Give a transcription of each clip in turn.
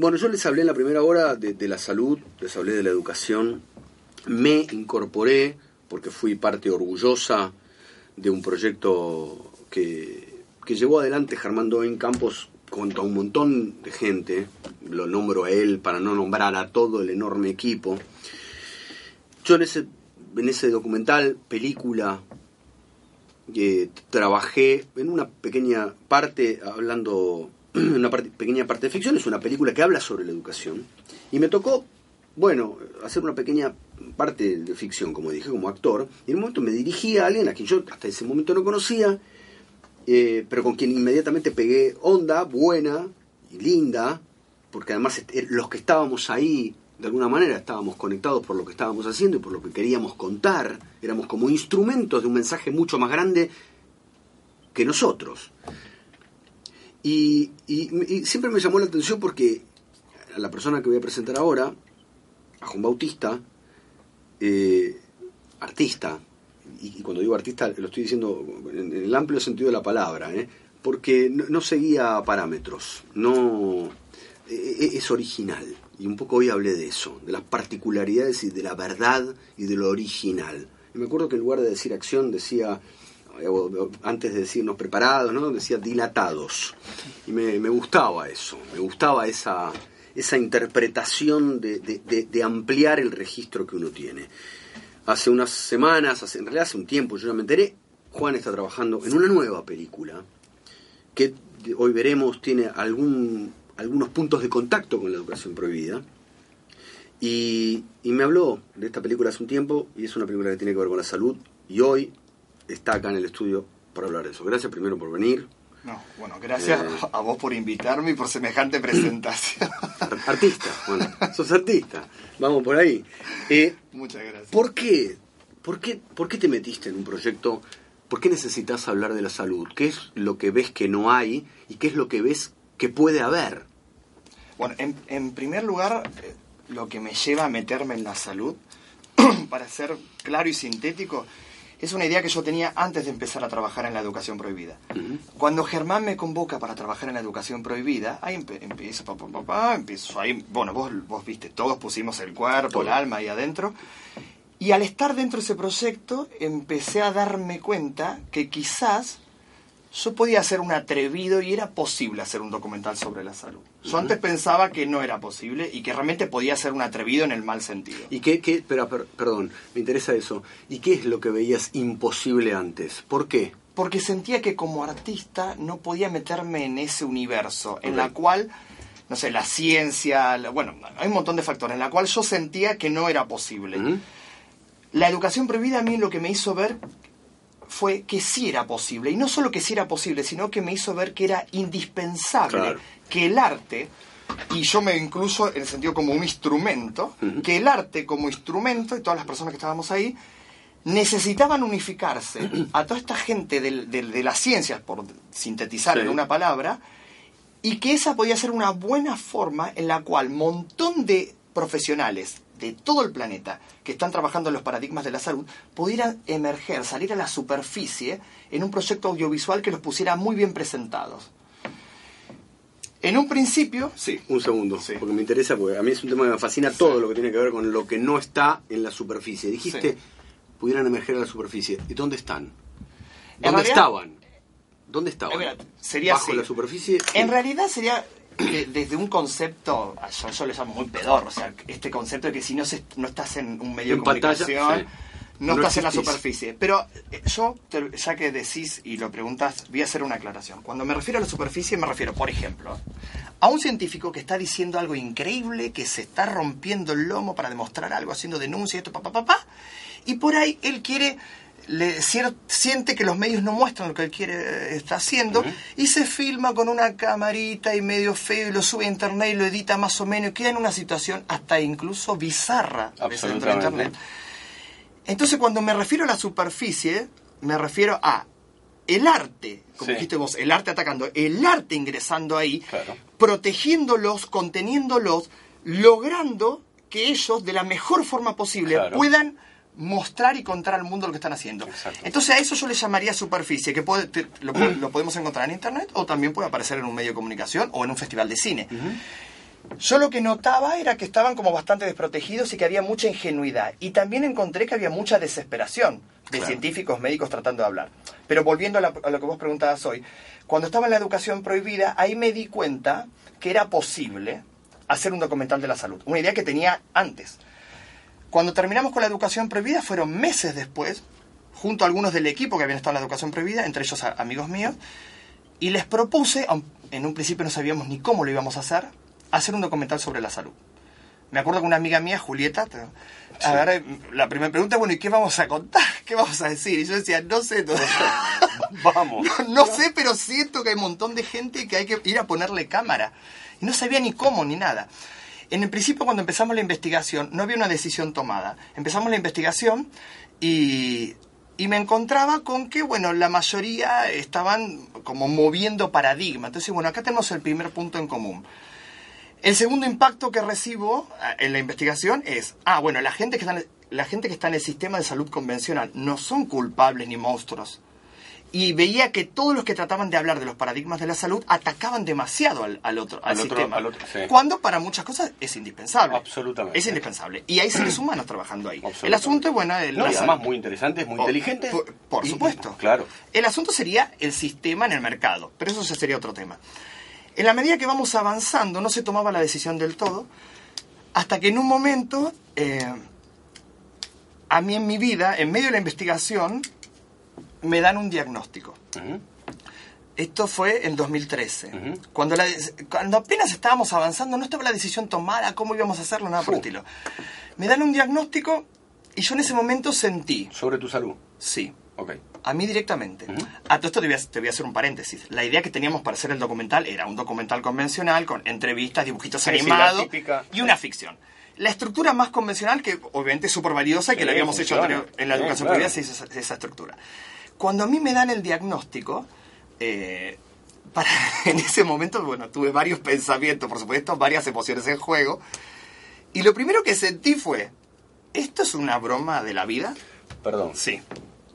Bueno, yo les hablé en la primera hora de, la salud, les hablé de la educación, me incorporé porque fui parte orgullosa de un proyecto que, que llevó adelante Germán en Campos junto a un montón de gente, lo nombro a él para no nombrar a todo el enorme equipo. Yo en ese, en ese documental, película, eh, trabajé en una pequeña parte hablando una pequeña parte de ficción, es una película que habla sobre la educación. Y me tocó, bueno, hacer una pequeña parte de ficción, como dije, como actor. Y en un momento me dirigí a alguien a quien yo hasta ese momento no conocía, eh, pero con quien inmediatamente pegué onda, buena y linda, porque además eh, los que estábamos ahí, de alguna manera, estábamos conectados por lo que estábamos haciendo y por lo que queríamos contar. Éramos como instrumentos de un mensaje mucho más grande que nosotros. Y, siempre me llamó la atención porque a la persona que voy a presentar ahora, a Juan Bautista, eh, artista, y, cuando digo artista lo estoy diciendo en, el amplio sentido de la palabra, ¿eh? porque no, seguía parámetros, no e, e, es original. Y un poco hoy hablé de eso, de las particularidades y de la verdad y de lo original. Y me acuerdo que en lugar de decir acción decía antes de decirnos preparados, ¿no? decía dilatados. Y me, gustaba eso, me gustaba esa, esa interpretación de, ampliar el registro que uno tiene. Hace unas semanas, en realidad hace un tiempo, yo ya me enteré, Juan está trabajando en una nueva película que hoy veremos tiene algún, algunos puntos de contacto con la educación prohibida. Y me habló de esta película hace un tiempo y es una película que tiene que ver con la salud. Y hoy está acá en el estudio para hablar de eso. Gracias primero por venir. No, bueno, gracias eh, a vos por invitarme y por semejante presentación. Artista, bueno, sos artista. Vamos por ahí. Eh, Muchas gracias. ¿por qué, por, qué, ¿Por qué te metiste en un proyecto? ¿Por qué necesitas hablar de la salud? ¿Qué es lo que ves que no hay y qué es lo que ves que puede haber? Bueno, en, en primer lugar, eh, lo que me lleva a meterme en la salud, para ser claro y sintético, es una idea que yo tenía antes de empezar a trabajar en la educación prohibida. Cuando Germán me convoca para trabajar en la educación prohibida, ahí empiezo, papá, papá, empiezo ahí, bueno, vos, vos viste, todos pusimos el cuerpo, el alma ahí adentro. Y al estar dentro de ese proyecto, empecé a darme cuenta que quizás yo podía ser un atrevido y era posible hacer un documental sobre la salud. Yo antes pensaba que no era posible y que realmente podía ser un atrevido en el mal sentido. ¿Y qué, qué pero, perdón, me interesa eso. ¿Y qué es lo que veías imposible antes? ¿Por qué? Porque sentía que como artista no podía meterme en ese universo, en la cual, no sé, la ciencia, bueno, hay un montón de factores, en la cual yo sentía que no era posible. La educación prohibida a mí lo que me hizo ver fue que sí era posible. Y no solo que sí era posible, sino que me hizo ver que era indispensable que el arte, y yo me incluso en el sentido como un instrumento, que el arte como instrumento, y todas las personas que estábamos ahí, necesitaban unificarse. A toda esta gente de, las ciencias, por sintetizar en una palabra, y que esa podía ser una buena forma en la cual montón de profesionales de todo el planeta que están trabajando en los paradigmas de la salud pudieran emerger, salir a la superficie en un proyecto audiovisual que los pusiera muy bien presentados. En un principio... Sí, un segundo, porque me interesa, porque a mí es un tema que me fascina todo lo que tiene que ver con lo que no está en la superficie. Dijiste, pudieran emerger a la superficie. ¿Y dónde están? ¿Dónde estaban? ¿Dónde estaban? sería ¿Bajo la superficie? En realidad sería desde un concepto, yo, yo, lo llamo muy pedor, o sea, este concepto de que si no, se, no estás en un medio de comunicación, no, estás en la superficie. Pero eh, yo, ya que decís y lo preguntas, voy a hacer una aclaración. Cuando me refiero a la superficie, me refiero, por ejemplo, a un científico que está diciendo algo increíble, que se está rompiendo el lomo para demostrar algo, haciendo denuncias, esto, papá, papá, y por ahí él quiere le siente que los medios no muestran lo que él quiere está haciendo y se filma con una camarita y medio feo y lo sube a internet y lo edita más o menos y queda en una situación hasta incluso bizarra dentro de internet. Entonces cuando me refiero a la superficie, me refiero a el arte, como dijiste vos, el arte atacando, el arte ingresando ahí, protegiéndolos, conteniéndolos, logrando que ellos de la mejor forma posible puedan mostrar y contar al mundo lo que están haciendo. Entonces a eso yo le llamaría superficie, que lo, podemos encontrar en internet o también puede aparecer en un medio de comunicación o en un festival de cine. Yo lo que notaba era que estaban como bastante desprotegidos y que había mucha ingenuidad. Y también encontré que había mucha desesperación de científicos, médicos tratando de hablar. Pero volviendo a, a, lo que vos preguntabas hoy, cuando estaba en la educación prohibida, ahí me di cuenta que era posible hacer un documental de la salud. Una idea que tenía antes. Cuando terminamos con la educación prohibida, fueron meses después, junto a algunos del equipo que habían estado en la educación prohibida, entre ellos amigos míos, y les propuse, en un principio no sabíamos ni cómo lo íbamos a hacer, hacer un documental sobre la salud. Me acuerdo que una amiga mía, Julieta, ver, la primera pregunta, bueno, ¿y qué vamos a contar? ¿Qué vamos a decir? Y yo decía, no sé Vamos. No, sé, pero siento que hay un montón de gente que hay que ir a ponerle cámara. Y no sabía ni cómo ni nada. En el principio, cuando empezamos la investigación, no había una decisión tomada. Empezamos la investigación y, y me encontraba con que, bueno, la mayoría estaban como moviendo paradigma. Entonces, bueno, acá tenemos el primer punto en común. El segundo impacto que recibo eh, en la investigación es, ah, bueno, la gente que está la gente que está en el sistema de salud convencional no son culpables ni monstruos y veía que todos los que trataban de hablar de los paradigmas de la salud atacaban demasiado al, otro, al, sistema. Cuando para muchas cosas es indispensable. Absolutamente. Es indispensable. Y hay seres humanos trabajando ahí. El asunto es, bueno, el, no, además muy interesante, muy inteligente. Por, supuesto. claro. El asunto sería el sistema en el mercado, pero eso sería otro tema. En la medida que vamos avanzando, no se tomaba la decisión del todo, hasta que en un momento, eh, a mí en mi vida, en medio de la investigación, me dan un diagnóstico. Esto fue en 2013. cuando, cuando apenas estábamos avanzando, no estaba la decisión tomada, cómo íbamos a hacerlo, nada por el estilo. Me dan un diagnóstico y yo en ese momento sentí... ¿Sobre tu salud? Sí. A mí directamente. A todo esto te voy, a, te voy, a, hacer un paréntesis. La idea que teníamos para hacer el documental era un documental convencional con entrevistas, dibujitos animados y una ficción. La estructura más convencional, que obviamente es súper valiosa y que la habíamos hecho en la educación claro. esa, esa estructura. Cuando a mí me dan el diagnóstico, eh, para, en ese momento, bueno, tuve varios pensamientos, por supuesto, varias emociones en juego. Y lo primero que sentí fue, ¿esto es una broma de la vida? Perdón. Sí.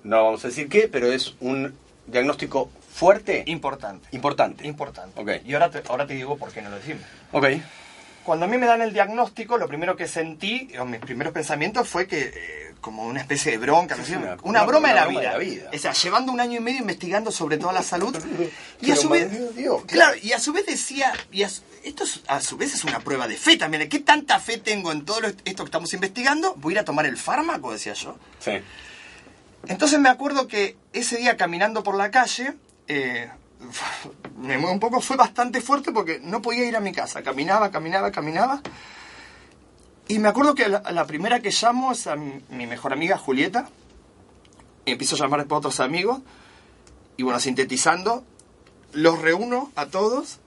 No vamos a decir qué, pero es un diagnóstico fuerte. Importante. Importante. Importante. Ok. Y ahora te, ahora te digo por qué no lo decimos. Ok. Cuando a mí me dan el diagnóstico, lo primero que sentí, o mis primeros pensamientos fue que... Eh, como una especie de bronca, una, broma, de, la vida. O sea, llevando un año y medio investigando sobre toda la salud. y a su vez, claro, y a su vez decía, y esto a su vez es una prueba de fe también. ¿Qué tanta fe tengo en todo esto que estamos investigando? Voy a ir a tomar el fármaco, decía yo. Sí. Entonces me acuerdo que ese día caminando por la calle, eh, me un poco, fue bastante fuerte porque no podía ir a mi casa. Caminaba, caminaba, caminaba. Y me acuerdo que la, primera que llamo es a mi, mejor amiga Julieta. Y empiezo a llamar a otros amigos. Y bueno, sintetizando, los reúno a todos,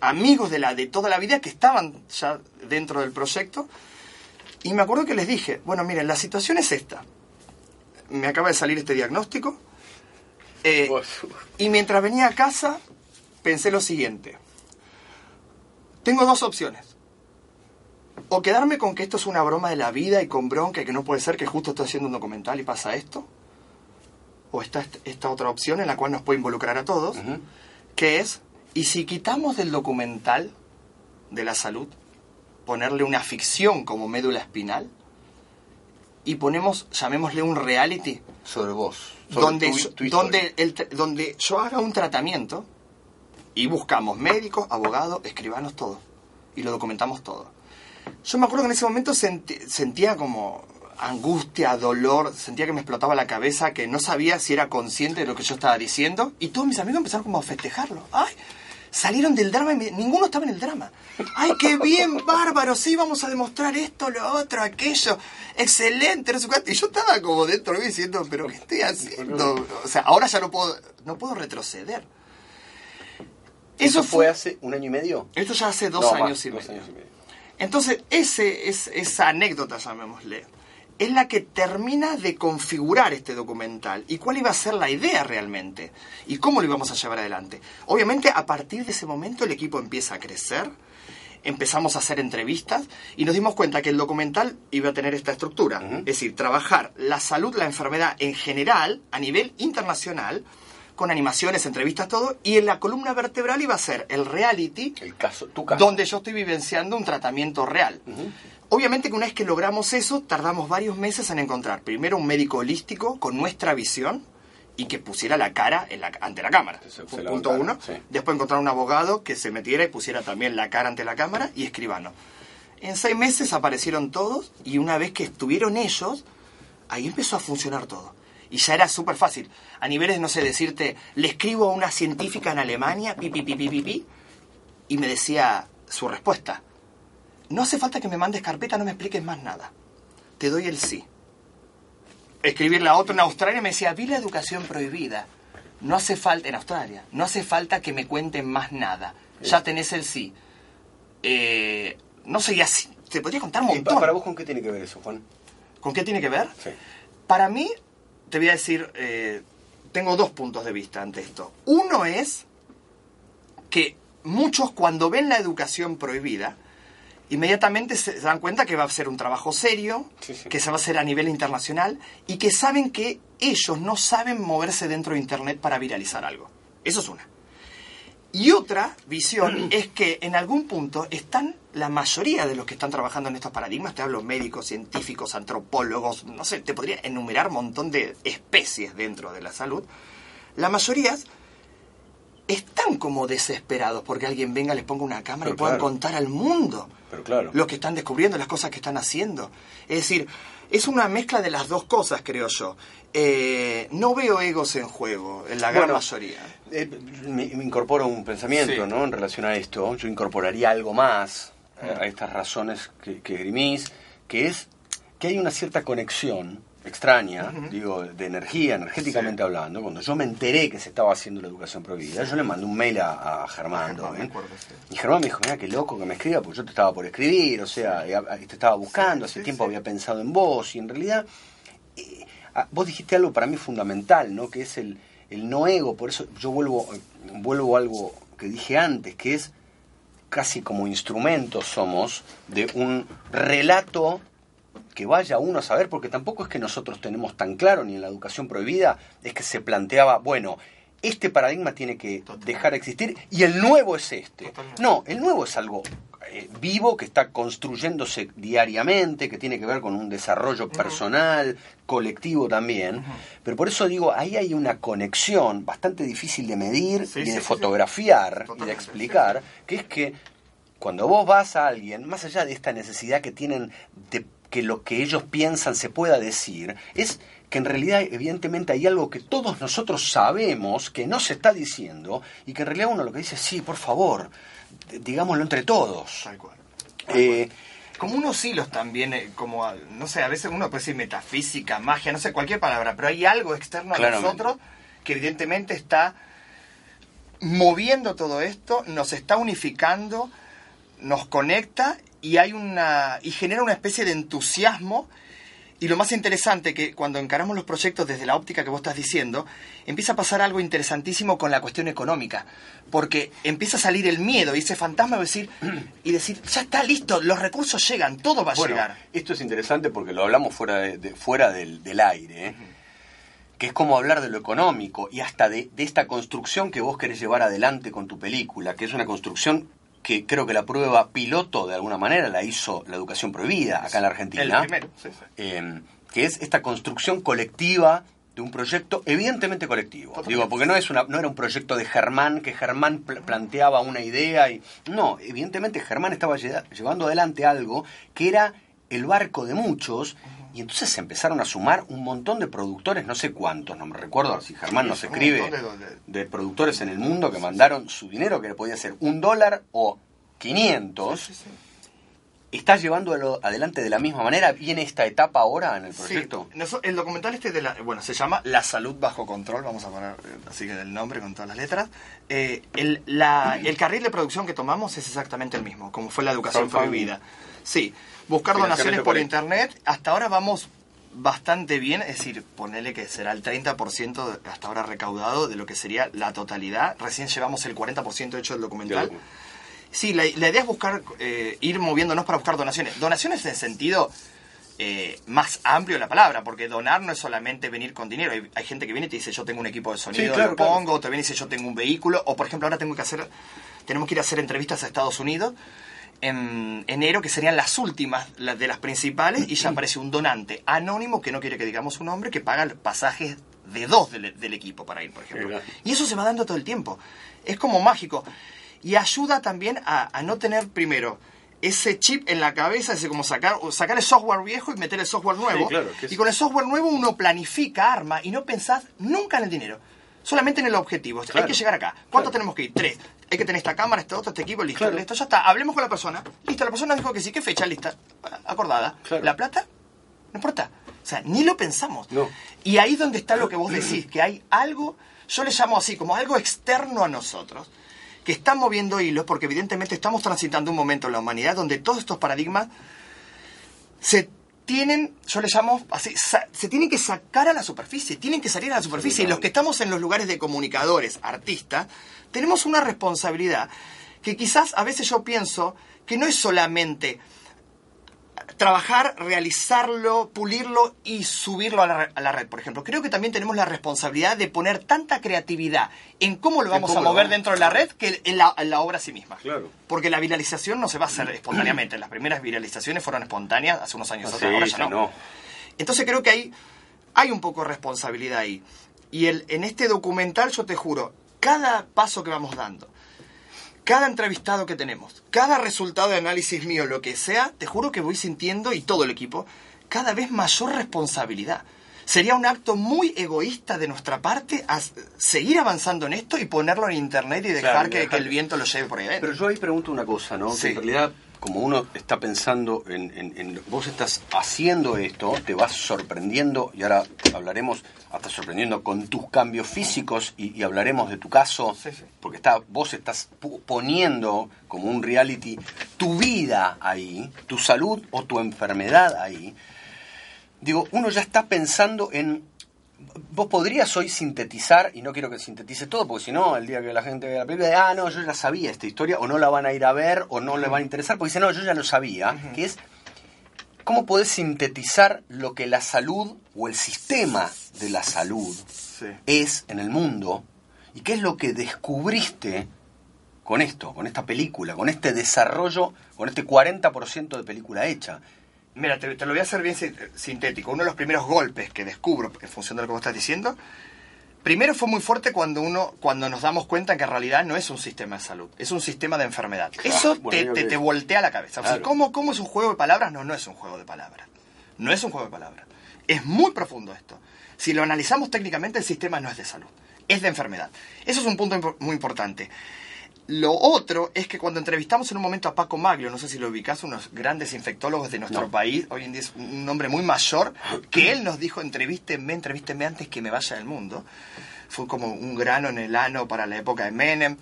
amigos de, la, de toda la vida que estaban ya dentro del proyecto. Y me acuerdo que les dije, bueno, miren, la situación es esta. Me acaba de salir este diagnóstico. Eh, y mientras venía a casa, pensé lo siguiente. Tengo dos opciones o quedarme con que esto es una broma de la vida y con bronca y que no puede ser que justo estoy haciendo un documental y pasa esto. O está esta otra opción en la cual nos puede involucrar a todos, que es, ¿y si quitamos del documental de la salud, ponerle una ficción como médula espinal? Y ponemos, llamémosle un reality. Sobre vos. donde, donde, donde yo haga un tratamiento y buscamos médicos, abogados, escribanos, todo. Y lo documentamos todo yo me acuerdo que en ese momento sentía como angustia, dolor, sentía que me explotaba la cabeza, que no sabía si era consciente de lo que yo estaba diciendo, y todos mis amigos empezaron como a festejarlo. ¡Ay! Salieron del drama y me- ninguno estaba en el drama. ¡Ay, qué bien, bárbaro! Sí, vamos a demostrar esto, lo otro, aquello. Excelente, no sé cuánto. Y yo estaba como dentro de mí diciendo, ¿pero qué estoy haciendo? O sea, ahora ya no puedo, no puedo retroceder. ¿Eso fue hace un año y medio? Esto ya hace dos No, años más, y dos medio. años y medio. Entonces, ese, es, esa anécdota, llamémosle, es la que termina de configurar este documental y cuál iba a ser la idea realmente y cómo lo íbamos a llevar adelante. Obviamente, a partir de ese momento el equipo empieza a crecer, empezamos a hacer entrevistas y nos dimos cuenta que el documental iba a tener esta estructura, es decir, trabajar la salud, la enfermedad en general, a nivel internacional, con animaciones, entrevistas, todo, y en la columna vertebral iba a ser el reality, El caso, tu caso. donde yo estoy vivenciando un tratamiento real. Obviamente que una vez que logramos eso, tardamos varios meses en encontrar primero un médico holístico con nuestra visión y que pusiera la cara en la- ante la cámara. Se- se Pu- la Punto uno. sí. Después encontrar un abogado que se metiera y pusiera también la cara ante la cámara y escribano. En seis meses aparecieron todos y una vez que estuvieron ellos, ahí empezó a funcionar todo. Y ya era súper fácil. A niveles, no sé, decirte, le escribo a una científica en Alemania, pi, pi, pi, pi, pi, pi, y me decía su respuesta. No hace falta que me mandes carpeta, no me expliques más nada. Te doy el sí. Escribirle a otro en Australia me decía, vi la educación prohibida. No hace falta, en Australia, no hace falta que me cuenten más nada. Ya tenés el sí. Eh, no sé, y así, te podría contar un ¿Y pa- montón. ¿Para vos con qué tiene que ver eso, Juan? ¿Con qué tiene que ver? Sí. Para mí, te voy a decir, eh, tengo dos puntos de vista ante esto. Uno es que muchos cuando ven la educación prohibida, inmediatamente se dan cuenta que va a ser un trabajo serio, Sí, sí. que se va a hacer a nivel internacional y que saben que ellos no saben moverse dentro de Internet para viralizar algo. Eso es una. Y otra visión es que en algún punto están la mayoría de los que están trabajando en estos paradigmas, te hablo médicos, científicos, antropólogos, no sé, te podría enumerar un montón de especies dentro de la salud, la mayoría están como desesperados porque alguien venga, les ponga una cámara Pero y puedan claro. contar al mundo Pero claro. lo que están descubriendo, las cosas que están haciendo. Es decir, es una mezcla de las dos cosas, creo yo. Eh, no veo egos en juego, en la gran Bueno, mayoría. Eh, me, me incorporo un pensamiento, Sí. ¿no? En relación a esto, yo incorporaría algo más eh, a estas razones que, que esgrimís, que es que hay una cierta conexión extraña, digo, de energía, energéticamente hablando. Cuando yo me enteré que se estaba haciendo la educación prohibida, yo le mandé un mail a, a Germán, Germán, me ¿eh? acuerdo, sí. Y Germán me dijo, mira, qué loco que me escriba, porque yo te estaba por escribir, o sea, te estaba buscando, hace tiempo había pensado en vos, y en realidad eh, ah, vos dijiste algo para mí fundamental, ¿no? Que es el, el no ego, por eso yo vuelvo, vuelvo a algo que dije antes, que es casi como instrumentos somos de un relato que vaya uno a saber, porque tampoco es que nosotros tenemos tan claro, ni en la educación prohibida, es que se planteaba, bueno, este paradigma tiene que Totalmente. dejar de existir y el nuevo es este. Totalmente. No, el nuevo es algo eh, vivo que está construyéndose diariamente, que tiene que ver con un desarrollo personal, colectivo también. Pero por eso digo, ahí hay una conexión bastante difícil de medir Sí, y sí, de sí, fotografiar y de explicar, que es que cuando vos vas a alguien, más allá de esta necesidad que tienen de que lo que ellos piensan se pueda decir, es que en realidad evidentemente hay algo que todos nosotros sabemos que no se está diciendo y que en realidad uno lo que dice, sí, por favor, digámoslo entre todos. Tal cual. Eh, Como unos hilos también, eh, como, ah, no sé, a veces uno puede decir metafísica, magia, no sé, cualquier palabra, pero hay algo externo a nosotros que evidentemente está moviendo todo esto, nos está unificando, nos conecta y hay una y genera una especie de entusiasmo y lo más interesante que cuando encaramos los proyectos desde la óptica que vos estás diciendo, empieza a pasar algo interesantísimo con la cuestión económica, porque empieza a salir el miedo y ese fantasma de decir y decir, ya está listo, los recursos llegan, todo va a bueno, llegar. esto es interesante porque lo hablamos fuera, de, de- fuera del, del aire, ¿eh? que es como hablar de lo económico y hasta de, de esta construcción que vos querés llevar adelante con tu película, que es una construcción que creo que la prueba piloto de alguna manera la hizo la educación prohibida acá en la Argentina. El primero, sí, sí. eh, que es esta construcción colectiva de un proyecto evidentemente colectivo. Totalmente. Digo, porque no es una no era un proyecto de Germán que Germán pl- planteaba una idea y no, evidentemente Germán estaba lle- llevando adelante algo que era el barco de muchos Y entonces se empezaron a sumar un montón de productores, no sé cuántos, no me recuerdo si Germán nos escribe, de, productores en el mundo que mandaron su dinero, que podía ser un dólar o 500. ¿Estás llevándolo adelante de la misma manera? ¿Viene esta etapa ahora en el proyecto? Sí. El documental este de la, bueno, se llama La salud bajo control, vamos a poner eh, así que el nombre con todas las letras. Eh, el, la, el carril de producción que tomamos es exactamente el mismo, como fue la educación prohibida. Sí, buscar donaciones por internet. Hasta ahora vamos bastante bien, es decir, ponele que será el 30% hasta ahora recaudado de lo que sería la totalidad. Recién llevamos el 40% hecho del documental. Sí, la, idea es buscar, eh, ir moviéndonos para buscar donaciones. Donaciones en sentido eh, más amplio de la palabra, porque donar no es solamente venir con dinero. Hay, gente que viene y te dice, yo tengo un equipo de sonido, lo pongo, o te viene y dice, yo tengo un vehículo, o por ejemplo, ahora tengo que hacer, tenemos que ir a hacer entrevistas a Estados Unidos en enero, que serían las últimas las de las principales, y ya aparece un donante anónimo que no quiere que digamos su nombre, que paga pasajes de dos del, del equipo para ir, por ejemplo. Y eso se va dando todo el tiempo. Es como mágico y ayuda también a, no tener primero ese chip en la cabeza, ese como sacar, sacar el software viejo y meter el software nuevo. Y con el software nuevo uno planifica, arma y no pensás nunca en el dinero. Solamente en el objetivo. Hay que llegar acá. ¿Cuánto tenemos que ir? Tres. Hay que tener esta cámara, este otro, este equipo, listo. Listo, ya está. Hablemos con la persona. Listo, la persona dijo que sí. ¿Qué fecha? Lista. Acordada. ¿La plata? No importa. O sea, ni lo pensamos. Y ahí es donde está lo que vos decís, que hay algo, yo le llamo así, como algo externo a nosotros, que están moviendo hilos porque evidentemente estamos transitando un momento en la humanidad donde todos estos paradigmas se tienen, yo les llamo así, se tienen que sacar a la superficie, tienen que salir a la superficie. y los que estamos en los lugares de comunicadores, artistas, tenemos una responsabilidad que quizás a veces yo pienso que no es solamente trabajar, realizarlo, pulirlo y subirlo a la, red, por ejemplo. Creo que también tenemos la responsabilidad de poner tanta creatividad en cómo lo vamos a mover dentro de la red que en la, obra sí misma. Claro. Porque la viralización no se va a hacer espontáneamente. Las primeras viralizaciones fueron espontáneas hace unos años atrás, ahora ya no. Entonces creo que hay, hay un poco de responsabilidad ahí. Y el, en este documental, yo te juro, cada paso que vamos dando, cada entrevistado que tenemos, cada resultado de análisis mío, lo que sea, te juro que voy sintiendo, y todo el equipo, cada vez mayor responsabilidad. Sería un acto muy egoísta de nuestra parte seguir avanzando en esto y ponerlo en internet y dejar, que, el viento lo lleve por ahí Pero yo ahí pregunto una cosa, ¿no? en realidad como uno está pensando en, vos estás haciendo esto, te vas sorprendiendo, y ahora hablaremos, hasta sorprendiendo con tus cambios físicos, y, hablaremos de tu caso, porque está, vos estás poniendo como un reality tu vida ahí, tu salud o tu enfermedad ahí. Digo, uno ya está pensando en vos podrías hoy sintetizar, y no quiero que sintetice todo, porque si no, el día que la gente vea la película, ah, no, yo ya sabía esta historia, o no la van a ir a ver, o no le van a interesar, porque dice, no, yo ya lo sabía, que es, ¿cómo podés sintetizar lo que la salud o el sistema de la salud es en el mundo? ¿Y qué es lo que descubriste con esto, con esta película, con este desarrollo, con este 40% de película hecha? Mira, te, lo voy a hacer bien sintético. Uno de los primeros golpes que descubro, en función de lo que vos estás diciendo, primero fue muy fuerte cuando uno, cuando nos damos cuenta que en realidad no es un sistema de salud, es un sistema de enfermedad. Eso te, te, voltea la cabeza. ¿cómo, ¿cómo, es un juego de palabras? No, no es un juego de palabras. No es un juego de palabras. Es muy profundo esto. Si lo analizamos técnicamente, el sistema no es de salud, es de enfermedad. Eso es un punto muy importante. Lo otro es que cuando entrevistamos en un momento a Paco Maglio, no sé si lo ubicás, unos grandes infectólogos de nuestro país, hoy en día es un hombre muy mayor, que él nos dijo, entrevístenme, entrevístenme antes que me vaya del mundo. Fue como un grano en el ano para la época de Menem.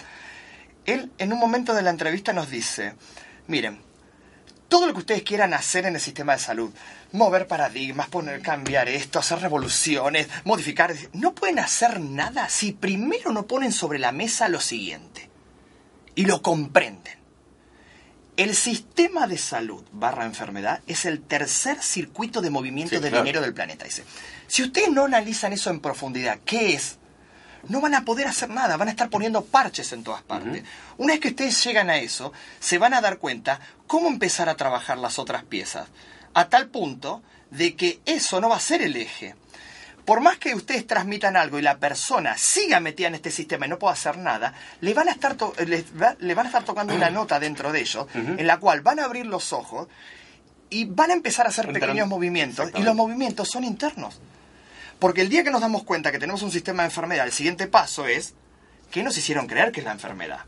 Él en un momento de la entrevista nos dice, miren, todo lo que ustedes quieran hacer en el sistema de salud, mover paradigmas, poner, cambiar esto, hacer revoluciones, modificar, no pueden hacer nada si primero no ponen sobre la mesa lo siguiente y lo comprenden. El sistema de salud barra enfermedad es el tercer circuito de movimiento de dinero del planeta. Dice, si ustedes no analizan eso en profundidad, ¿qué es? No van a poder hacer nada, van a estar poniendo parches en todas partes. Una vez que ustedes llegan a eso, se van a dar cuenta cómo empezar a trabajar las otras piezas, a tal punto de que eso no va a ser el eje por más que ustedes transmitan algo y la persona siga metida en este sistema y no pueda hacer nada, le van a estar, le van a estar tocando una nota dentro de ellos, en la cual van a abrir los ojos y van a empezar a hacer pequeños movimientos y los movimientos son internos. Porque el día que nos damos cuenta que tenemos un sistema de enfermedad, el siguiente paso es, ¿qué nos hicieron creer que es la enfermedad?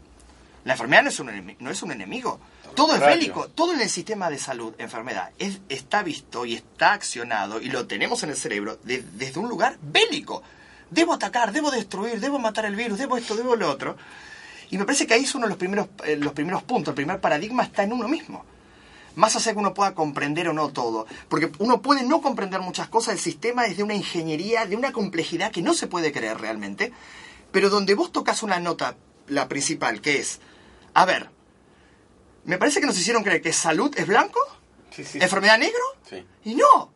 La enfermedad no es un, enemigo, no es un enemigo. Todo es bélico. Todo en el sistema de salud, enfermedad, es, está visto y está accionado y lo tenemos en el cerebro desde un lugar bélico. Debo atacar, debo destruir, debo matar el virus, debo esto, debo lo otro. Y me parece que ahí es uno de los primeros, eh, los primeros puntos. El primer paradigma está en uno mismo más allá que uno pueda comprender o no todo. Porque uno puede no comprender muchas cosas, el sistema es de una ingeniería, de una complejidad que no se puede creer realmente, pero donde vos tocas una nota, la principal, que es, a ver, me parece que nos hicieron creer que salud es blanco, enfermedad negro, y no.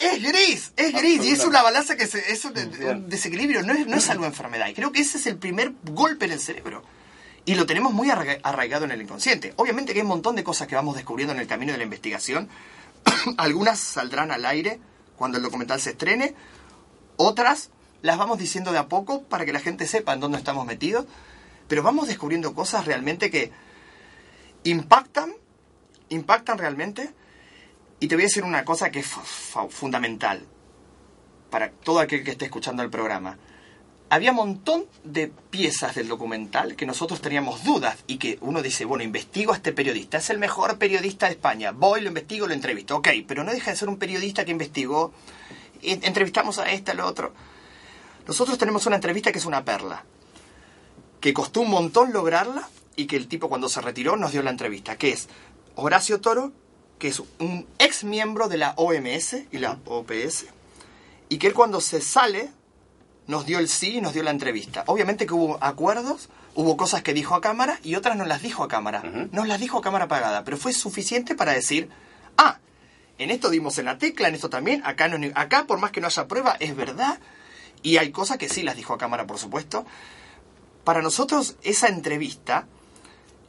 Es gris, es gris, y es una balanza que es un, desequilibrio, no es, no es salud enfermedad. Y creo que ese es el primer golpe en el cerebro. Y lo tenemos muy arraigado en el inconsciente. Obviamente que hay un montón de cosas que vamos descubriendo en el camino de la investigación. Algunas saldrán al aire cuando el documental se estrene. Otras las vamos diciendo de a poco para que la gente sepa en dónde estamos metidos. Pero vamos descubriendo cosas realmente que impactan, impactan realmente. Y te voy a decir una cosa que es fundamental para todo aquel que esté escuchando el programa había un montón de piezas del documental que nosotros teníamos dudas y que uno dice, bueno, investigo a este periodista, es el mejor periodista de España, voy, lo investigo, lo entrevisto, ok, pero no deja de ser un periodista que investigó, entrevistamos a este, al otro. Nosotros tenemos una entrevista que es una perla, que costó un montón lograrla y que el tipo cuando se retiró nos dio la entrevista, que es Horacio Toro, que es un ex miembro de la OMS y la OPS, y que él cuando se sale nos dio el sí y nos dio la entrevista. Obviamente que hubo acuerdos, hubo cosas que dijo a cámara y otras no las dijo a cámara. Nos las dijo a cámara pagada, pero fue suficiente para decir, ah, en esto dimos en la tecla, en esto también, acá, no, acá por más que no haya prueba, es verdad. Y hay cosas que sí las dijo a cámara, por supuesto. Para nosotros esa entrevista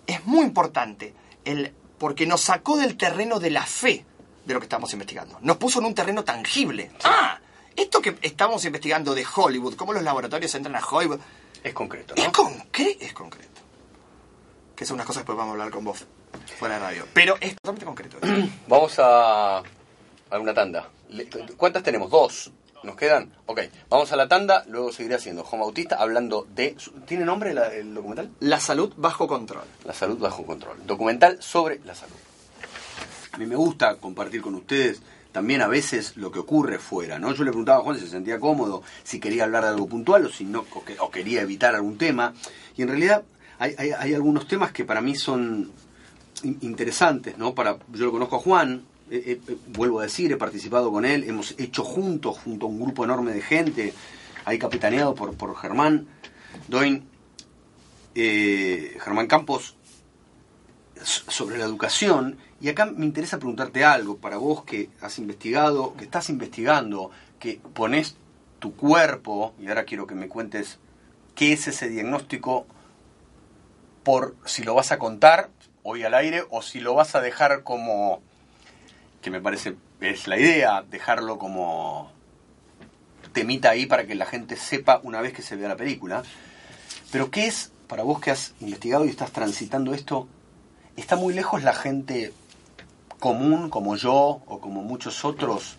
es muy importante, el, porque nos sacó del terreno de la fe de lo que estamos investigando. Nos puso en un terreno tangible. Ah, esto que estamos investigando de Hollywood, cómo los laboratorios entran a Hollywood. Es concreto, ¿no? Es, concreto, es concreto. Que son unas cosas que después vamos a hablar con vos fuera de radio. Pero es totalmente concreto. vamos a, a una tanda. ¿Cuántas tenemos? Dos. ¿Nos quedan? Ok, vamos a la tanda, luego seguiré haciendo Juan Bautista hablando de... ¿Tiene nombre el documental? La salud bajo control. La salud bajo control. Documental sobre la salud. A mí me gusta compartir con ustedes también a veces lo que ocurre fuera, ¿no? Yo le preguntaba a Juan si se sentía cómodo, si quería hablar de algo puntual o si no, o, quería evitar algún tema. Y en realidad hay, hay, algunos temas que para mí son interesantes, ¿no? Para, yo lo conozco a Juan, vuelvo a decir, he participado con él, hemos hecho juntos, junto a un grupo enorme de gente, ahí capitaneado por, por Germán Doin, eh, Germán Campos, sobre la educación. Y acá me interesa preguntarte algo, para vos que has investigado, que estás investigando, que pones tu cuerpo, y ahora quiero que me cuentes qué es ese diagnóstico, por si lo vas a contar hoy al aire o si lo vas a dejar como, que me parece es la idea, dejarlo como temita ahí para que la gente sepa una vez que se vea la película. Pero ¿qué es, para vos que has investigado y estás transitando esto, está muy lejos la gente común como yo o como muchos otros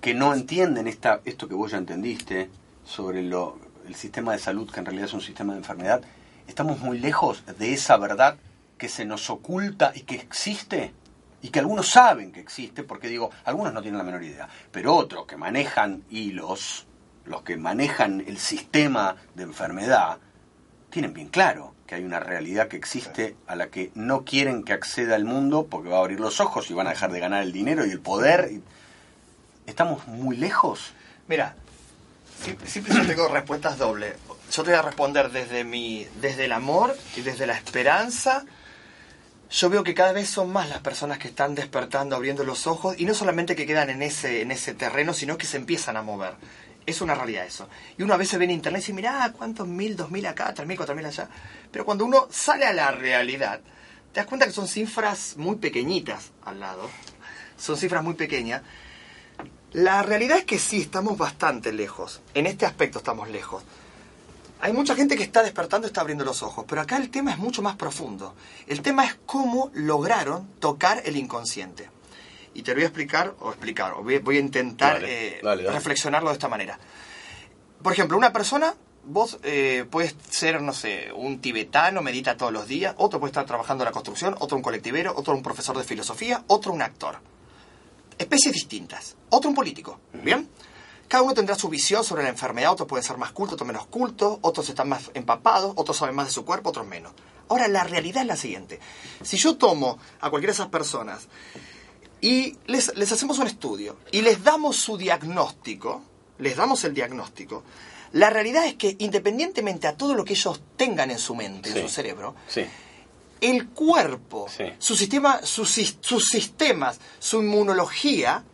que no entienden esta, esto que vos ya entendiste sobre lo, el sistema de salud, que en realidad es un sistema de enfermedad, estamos muy lejos de esa verdad que se nos oculta y que existe y que algunos saben que existe, porque digo, algunos no tienen la menor idea, pero otros que manejan hilos, los que manejan el sistema de enfermedad, tienen bien claro que hay una realidad que existe a la que no quieren que acceda el mundo porque va a abrir los ojos y van a dejar de ganar el dinero y el poder. ¿Estamos muy lejos? Mira, siempre yo tengo respuestas dobles. Yo te voy a responder desde, mi, desde el amor y desde la esperanza. Yo veo que cada vez son más las personas que están despertando, abriendo los ojos, y no solamente que quedan en ese, en ese terreno, sino que se empiezan a mover. Es una realidad eso. Y uno a veces ve en internet y dice, mira, ¿cuántos mil, dos mil acá, tres mil, cuatro mil allá? Pero cuando uno sale a la realidad, te das cuenta que son cifras muy pequeñitas al lado. Son cifras muy pequeñas. La realidad es que sí, estamos bastante lejos. En este aspecto estamos lejos. Hay mucha gente que está despertando y está abriendo los ojos, pero acá el tema es mucho más profundo. El tema es cómo lograron tocar el inconsciente. Y te lo voy a explicar, o explicar, o voy, a intentar Dale, eh, dale, dale. reflexionarlo de esta manera. Por ejemplo, una persona, vos eh, puedes ser, no sé, un tibetano, medita todos los días, otro puede estar trabajando en la construcción, otro un colectivero, otro un profesor de filosofía, otro un actor. Especies distintas. Otro un político. ¿Bien? Cada uno tendrá su visión sobre la enfermedad, otros pueden ser más cultos, otros menos cultos, otros están más empapados, otros saben más de su cuerpo, otros menos. Ahora, la realidad es la siguiente. Si yo tomo a cualquiera de esas personas y les, les hacemos un estudio y les damos su diagnóstico, les damos el diagnóstico, la realidad es que independientemente a todo lo que ellos tengan en su mente, en su cerebro, Sí. el cuerpo, Sí. su sistema, sus, sis- sus sistemas, su inmunología,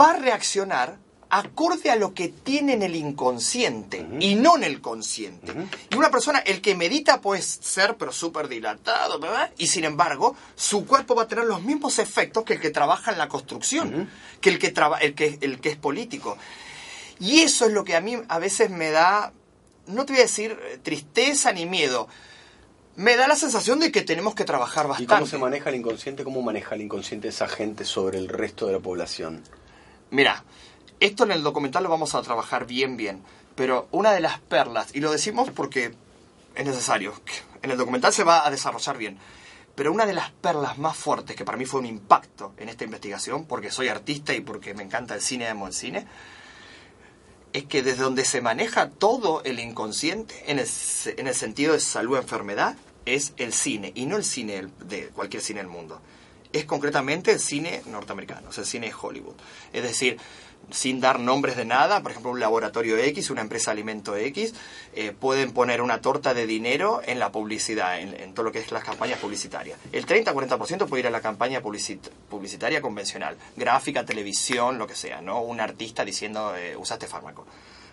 va a reaccionar acorde a lo que tiene en el inconsciente y no en el consciente. Y una persona, el que medita puede ser, pero súper dilatado, ¿verdad? Y sin embargo, su cuerpo va a tener los mismos efectos que el que trabaja en la construcción, que, el que, traba- el, que el que es político. Y eso es lo que a mí a veces me da, no te voy a decir eh, tristeza ni miedo, me da la sensación de que tenemos que trabajar ¿Y bastante. cómo se maneja el inconsciente? ¿Cómo maneja el inconsciente esa gente sobre el resto de la población? Mira, esto en el documental lo vamos a trabajar bien, bien. Pero una de las perlas, y lo decimos porque es necesario, en el documental se va a desarrollar bien. Pero una de las perlas más fuertes, que para mí fue un impacto en esta investigación, porque soy artista y porque me encanta el cine, amo el cine, es que desde donde se maneja todo el inconsciente, en el, en el sentido de salud-enfermedad, es el cine, y no el cine de cualquier cine del mundo. Es concretamente el cine norteamericano, o sea, el cine de Hollywood. Es decir, sin dar nombres de nada, por ejemplo, un laboratorio X, una empresa alimento X, eh, pueden poner una torta de dinero en la publicidad, en, todo lo que es las campañas publicitarias. El 30-40% puede ir a la campaña publicit- publicitaria convencional, gráfica, televisión, lo que sea, ¿no? Un artista diciendo, eh, usaste fármaco.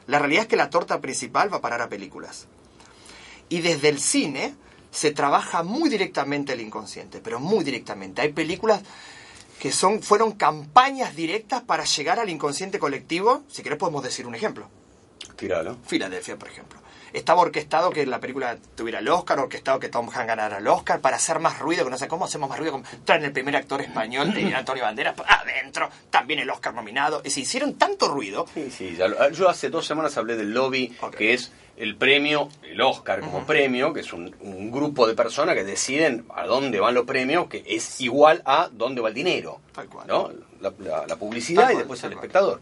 La realidad es que la torta principal va a parar a películas. Y desde el cine se trabaja muy directamente el inconsciente, pero muy directamente. Hay películas que son, fueron campañas directas para llegar al inconsciente colectivo. Si querés podemos decir un ejemplo. Tíralo. Filadelfia, por ejemplo. Estaba orquestado que la película tuviera el Oscar, orquestado que Tom Hanks ganara el Oscar para hacer más ruido, que no sé cómo hacemos más ruido. Como traen el primer actor español, de Antonio Banderas, adentro, también el Oscar nominado. Y se hicieron tanto ruido Sí, sí. ya lo- yo hace dos semanas hablé del lobby, que es el premio, el Oscar como premio, que es un, un grupo de personas que deciden a dónde van los premios, que es igual a dónde va el dinero. Tal cual. ¿no? La, la- la publicidad y después el espectador.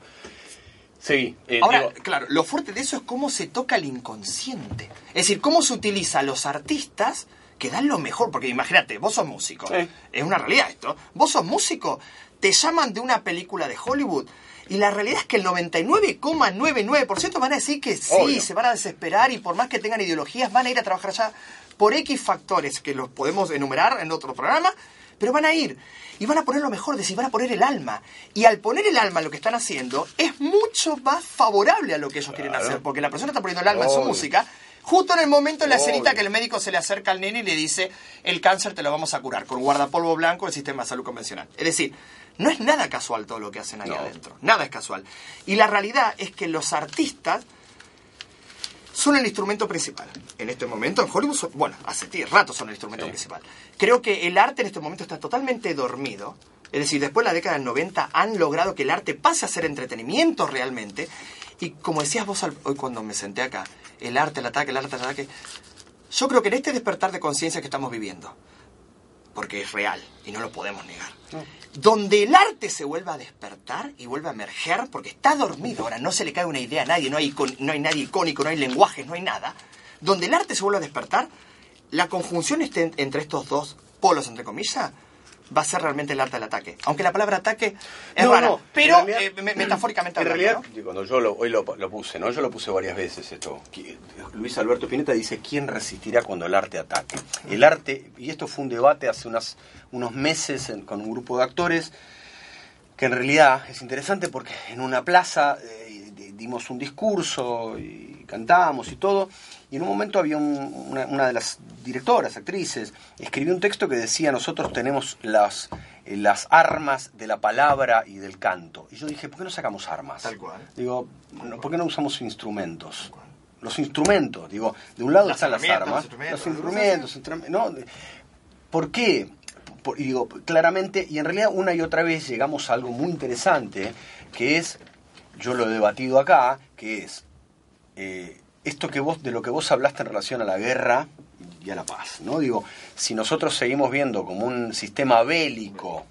Sí, eh, Ahora, digo, claro, lo fuerte de eso es cómo se toca el inconsciente. Es decir, cómo se utiliza a los artistas que dan lo mejor. Porque imagínate, vos sos músico. Sí. Es una realidad esto. Vos sos músico, te llaman de una película de Hollywood. Y la realidad es que el 99,99% van a decir que sí, Obvio. se van a desesperar y por más que tengan ideologías van a ir a trabajar allá por X factores que los podemos enumerar en otro programa, pero van a ir y van a poner lo mejor, es decir, van a poner el alma. Y al poner el alma en lo que están haciendo es mucho más favorable a lo que ellos quieren hacer, porque la persona está poniendo el alma en su música. Justo en el momento en la escenita que el médico se le acerca al nene y le dice, el cáncer te lo vamos a curar con guardapolvo blanco del sistema de salud convencional. Es decir, no es nada casual todo lo que hacen ahí No. adentro. Nada es casual. Y la realidad es que los artistas son el instrumento principal. En este momento en Hollywood, son- bueno, hace rato son el instrumento Sí. principal. Creo que el arte en este momento está totalmente dormido. Es decir, después de la década del 90 han logrado que el arte pase a ser entretenimiento realmente. Y como decías vos al- hoy cuando me senté acá, el arte, el ataque, el arte, el ataque. Yo creo que en este despertar de conciencia que estamos viviendo, porque es real y no lo podemos negar, donde el arte se vuelva a despertar y vuelva a emerger, porque está dormido ahora, no se le cae una idea a nadie, no hay, icon- no hay nadie icónico, no hay lenguajes, no hay nada, donde el arte se vuelva a despertar, la conjunción este- entre estos dos polos, entre comillas, va a ser realmente el arte del ataque. Aunque la palabra ataque es No, rara, no, pero en realidad- eh, me- metafóricamente En hablando, cuando yo lo, hoy lo, lo puse, ¿no? Yo lo puse varias veces esto. Luis Alberto Pineta dice, ¿quién resistirá cuando el arte ataque? El arte, y esto fue un debate hace unas, unos meses en- con un grupo de actores, que en realidad es interesante porque en una plaza eh, di- dimos un discurso y cantamos y todo, y en un momento había un- una, una de las directoras, actrices, escribió un texto que decía, nosotros tenemos las, eh, las armas de la palabra y del canto. Y yo dije, ¿por qué no sacamos armas? Tal cual. Digo, no, ¿por qué no usamos instrumentos? Los instrumentos, digo, de un lado Las están las armas, los instrumentos, los instrumentos, instrum- ¿no? ¿Por qué? y digo, claramente, y en realidad una y otra vez llegamos a algo muy interesante, que es, yo lo he debatido acá, que es eh, esto que vos, de lo que vos hablaste en relación a la guerra y a la paz, ¿no? Digo, si nosotros seguimos viendo como un sistema bélico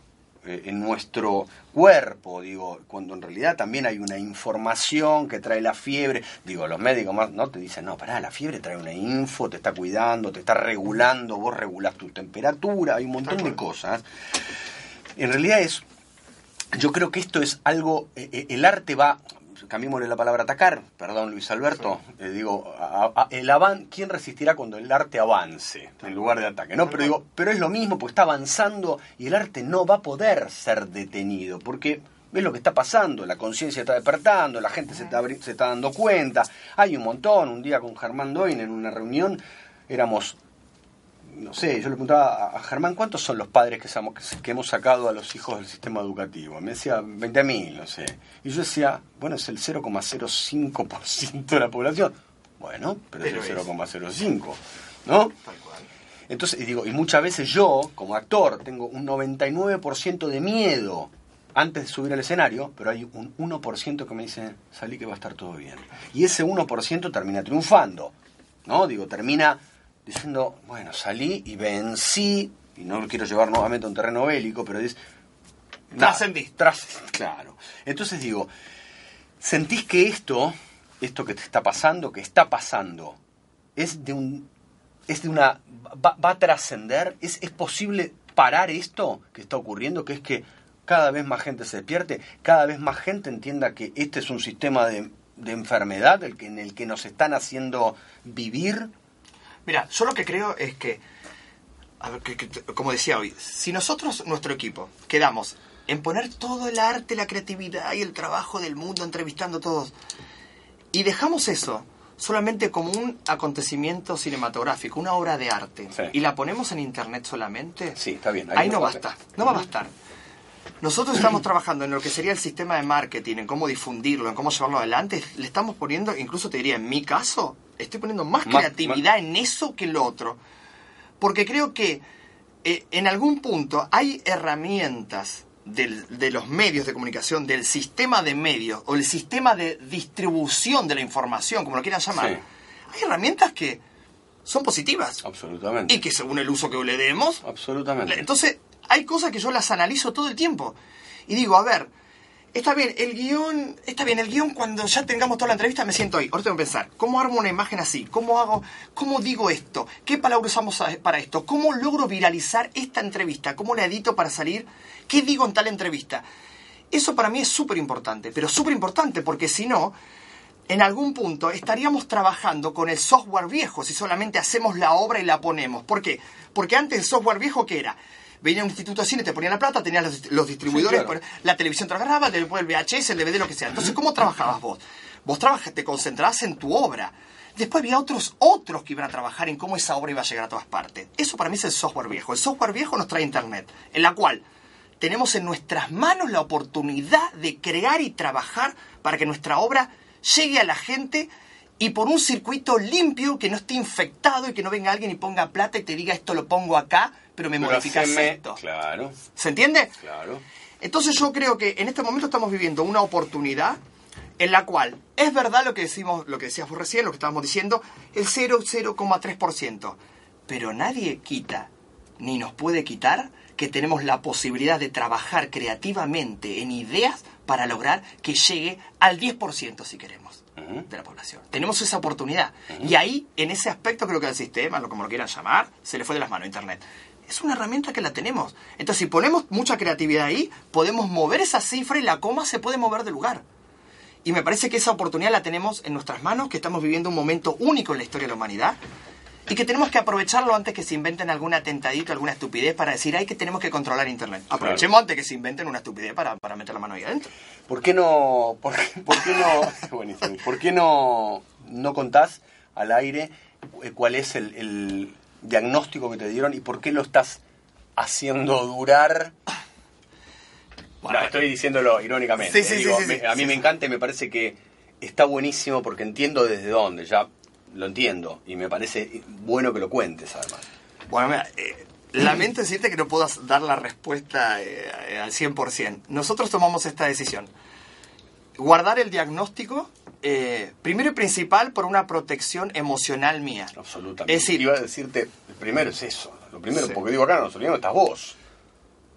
eh, en nuestro cuerpo, digo, cuando en realidad también hay una información que trae la fiebre, digo, los médicos más, no te dicen, no, pará, la fiebre trae una info, te está cuidando, te está regulando, vos regulás tu temperatura, hay un montón de cosas. En realidad es, yo creo que esto es algo, eh, el arte va, cambiémosle la palabra atacar, perdón Luis Alberto, eh, digo, el avan, ¿quién resistirá cuando el arte avance en lugar de ataque? No, pero digo, pero es lo mismo, porque está avanzando y el arte no va a poder ser detenido, porque ves lo que está pasando, la conciencia está despertando, la gente se está, se está dando cuenta, hay un montón, un día con Germán Doin en una reunión éramos no sé, yo le preguntaba a Germán, ¿cuántos son los padres que, que hemos sacado a los hijos del sistema educativo? Me decía 20.000, no sé. Y yo decía, bueno, es el 0,05% de la población. Bueno, pero, es el 0,05, ¿no? Entonces, y digo, y muchas veces yo, como actor, tengo un 99% de miedo antes de subir al escenario, pero hay un 1% que me dice, salí que va a estar todo bien. Y ese 1% termina triunfando, ¿no? Digo, termina diciendo, bueno, salí y vencí, y no lo quiero llevar nuevamente a un terreno bélico, pero es... Trascendí. Tras, claro. Entonces digo, ¿sentís que esto, esto que te está pasando, que está pasando, es de un... es de una... va, a trascender? ¿Es, ¿Es posible parar esto que está ocurriendo, que es que cada vez más gente se despierte, cada vez más gente entienda que este es un sistema de, de enfermedad el que, en el que nos están haciendo vivir Mira, yo lo que creo es que, como decía hoy, si nosotros, nuestro equipo, quedamos en poner todo el arte, la creatividad y el trabajo del mundo entrevistando a todos, y dejamos eso solamente como un acontecimiento cinematográfico, una obra de arte, y la ponemos en internet solamente, sí, está bien. Ahí, no basta, no va a bastar. Nosotros estamos trabajando en lo que sería el sistema de marketing, en cómo difundirlo, en cómo llevarlo adelante. Le estamos poniendo, incluso te diría, en mi caso, estoy poniendo más, creatividad en eso que en lo otro. Porque creo que eh, en algún punto hay herramientas de los medios de comunicación, del sistema de medios o el sistema de distribución de la información, como lo quieran llamar. Hay herramientas que son positivas. Absolutamente. Y que según el uso que le demos. Absolutamente. Entonces, hay cosas que yo las analizo todo el tiempo. Y digo, a ver, está bien, el guion, está bien, el guion cuando ya tengamos toda la entrevista me siento ahí. Ahora tengo que pensar, ¿cómo armo una imagen así? ¿Cómo hago, cómo digo esto? ¿Qué palabras usamos para esto? ¿Cómo logro viralizar esta entrevista? ¿Cómo la edito para salir? ¿Qué digo en tal entrevista? Eso para mí es súper importante, pero súper importante porque si no, en algún punto estaríamos trabajando con el software viejo si solamente hacemos la obra y la ponemos. ¿Por qué? Porque antes el software viejo, ¿qué era? Venía un instituto de cine, te ponía la plata, tenías los, distribuidores, la televisión te agarraba, después el VHS, el DVD, lo que sea. Entonces, ¿cómo trabajabas vos? Vos trabajas, te concentrabas en tu obra. Después había otros, otros que iban a trabajar en cómo esa obra iba a llegar a todas partes. Eso para mí es el software viejo. El software viejo nos trae Internet, en la cual tenemos en nuestras manos la oportunidad de crear y trabajar para que nuestra obra llegue a la gente y por un circuito limpio que no esté infectado y que no venga alguien y ponga plata y te diga esto lo pongo acá pero me modificas esto. Claro. ¿Se entiende? Claro. Entonces yo creo que en este momento estamos viviendo una oportunidad en la cual es verdad lo que decimos, lo que decías vos recién, lo que estábamos diciendo, el 0,3%. Pero nadie quita, ni nos puede quitar, que tenemos la posibilidad de trabajar creativamente en ideas para lograr que llegue al 10% si queremos de la población. Tenemos esa oportunidad. Y ahí, en ese aspecto, creo que el sistema, lo como lo quieran llamar, se le fue de las manos a Internet es una herramienta que la tenemos. Entonces, si ponemos mucha creatividad ahí, podemos mover esa cifra y la coma se puede mover de lugar. Y me parece que esa oportunidad la tenemos en nuestras manos, que estamos viviendo un momento único en la historia de la humanidad y que tenemos que aprovecharlo antes que se inventen alguna atentadito, alguna estupidez para decir, ay, que tenemos que controlar Internet. Aprovechemos antes que se inventen una estupidez para, meter la mano ahí adentro. ¿Por qué no, por, qué no, ¿por qué no, no contás al aire eh, cuál es el diagnóstico que te dieron y por qué lo estás haciendo durar. Bueno, estoy diciéndolo irónicamente. ¿eh? a mí me encanta y me parece que está buenísimo porque entiendo desde dónde, ya lo entiendo y me parece bueno que lo cuentes además. Bueno, mira, eh, lamento decirte que no puedo dar la respuesta eh, al 100%. Nosotros tomamos esta decisión. Guardar el diagnóstico, eh, primero y principal, por una protección emocional mía. Absolutamente. Es decir, iba a decirte, primero es eso. Lo primero, Sí. porque digo acá, no, no estás vos.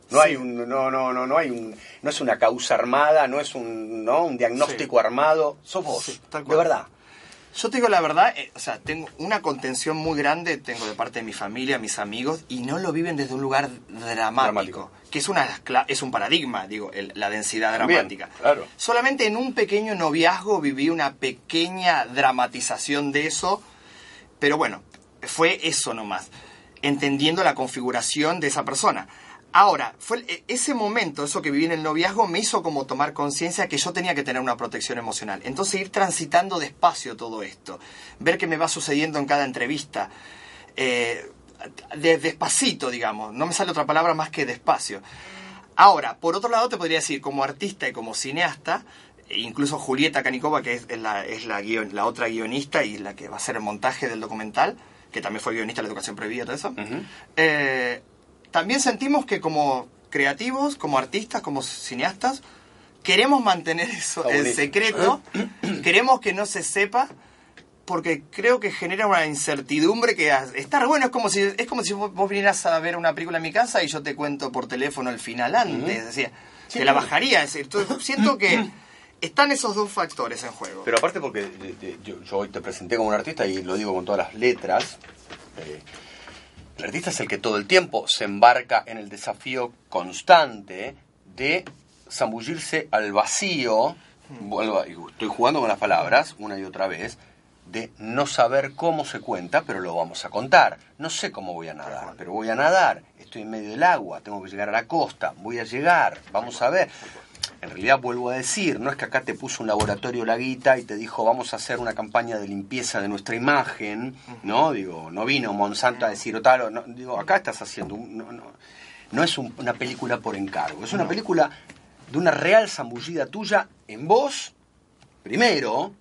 No Sí. hay un, no, no, no, no hay un, no es una causa armada, no es un, no, un diagnóstico armado, sos vos, de verdad. Yo te digo la verdad, eh, o sea, tengo una contención muy grande, tengo de parte de mi familia, mis amigos, y no lo viven desde un lugar dramático, Dramático. que es, una, es un paradigma, digo, el- la densidad dramática. claro. Solamente en un pequeño noviazgo viví una pequeña dramatización de eso, pero bueno, fue eso nomás, entendiendo la configuración de esa persona. Ahora, fue e- ese momento, eso que viví en el noviazgo, me hizo como tomar conciencia que yo tenía que tener una protección emocional. Entonces ir transitando despacio todo esto, ver qué me va sucediendo en cada entrevista, eh, de- despacito, digamos, no me sale otra palabra más que despacio. Ahora, por otro lado, te podría decir, como artista y como cineasta, e incluso Julieta Canicova, que es la, es la, guion- la otra guionista y la que va a hacer el montaje del documental, que también fue guionista de la educación prohibida y todo eso, eh, también sentimos que como creativos, como artistas, como cineastas, queremos mantener eso en secreto, queremos que no se sepa, porque creo que genera una incertidumbre que estar bueno es como si es como si vos vinieras a ver una película en mi casa y yo te cuento por teléfono el final antes, es decir, Sí, te la bajaría, es decir, siento que están esos dos factores en juego. Pero aparte porque de- yo, yo hoy te presenté como un artista y lo digo con todas las letras, eh, el artista es el que todo el tiempo se embarca en el desafío constante de zambullirse al vacío, vuelvo y estoy jugando con las palabras una y otra vez, de no saber cómo se cuenta, pero lo vamos a contar. No sé cómo voy a nadar, pero voy a nadar. Estoy en medio del agua, tengo que llegar a la costa, voy a llegar, vamos a ver. En realidad vuelvo a decir, no es que acá te puso un laboratorio la guita y te dijo vamos a hacer una campaña de limpieza de nuestra imagen, ¿no? Digo, no vino Monsanto a decir o tal, o no, digo, acá estás haciendo, un- no, no, no es un- una película por encargo, es una película de una real zambullida tuya en vos, primero,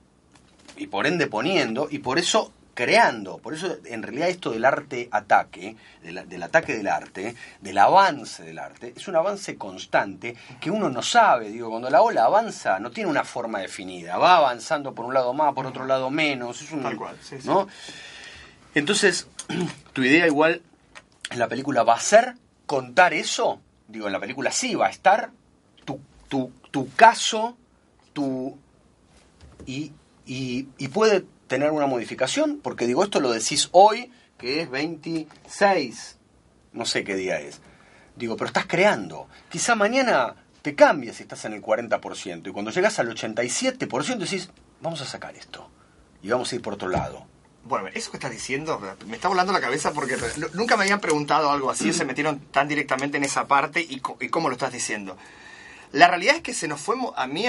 y por ende poniendo, y por eso creando. Por eso, en realidad, esto del arte-ataque, del, del ataque del arte, del avance del arte, es un avance constante que uno no sabe. Digo, cuando la ola avanza, no tiene una forma definida. Va avanzando por un lado más, por otro lado menos. Es un, Tal cual, sí, sí. ¿no? Entonces, tu idea igual en la película va a ser contar eso. Digo, en la película sí va a estar tu, tu, tu caso, tu y, y, y puede tener una modificación, porque digo, esto lo decís hoy, que es 26, no sé qué día es. Digo, pero estás creando. Quizá mañana te cambias si estás en el 40%, y cuando llegas al 87% decís, vamos a sacar esto, y vamos a ir por otro lado. Bueno, eso que estás diciendo me está volando la cabeza porque nu- nunca me habían preguntado algo así, se metieron tan directamente en esa parte y, cómo lo estás diciendo. La realidad es que se nos fue, a mí,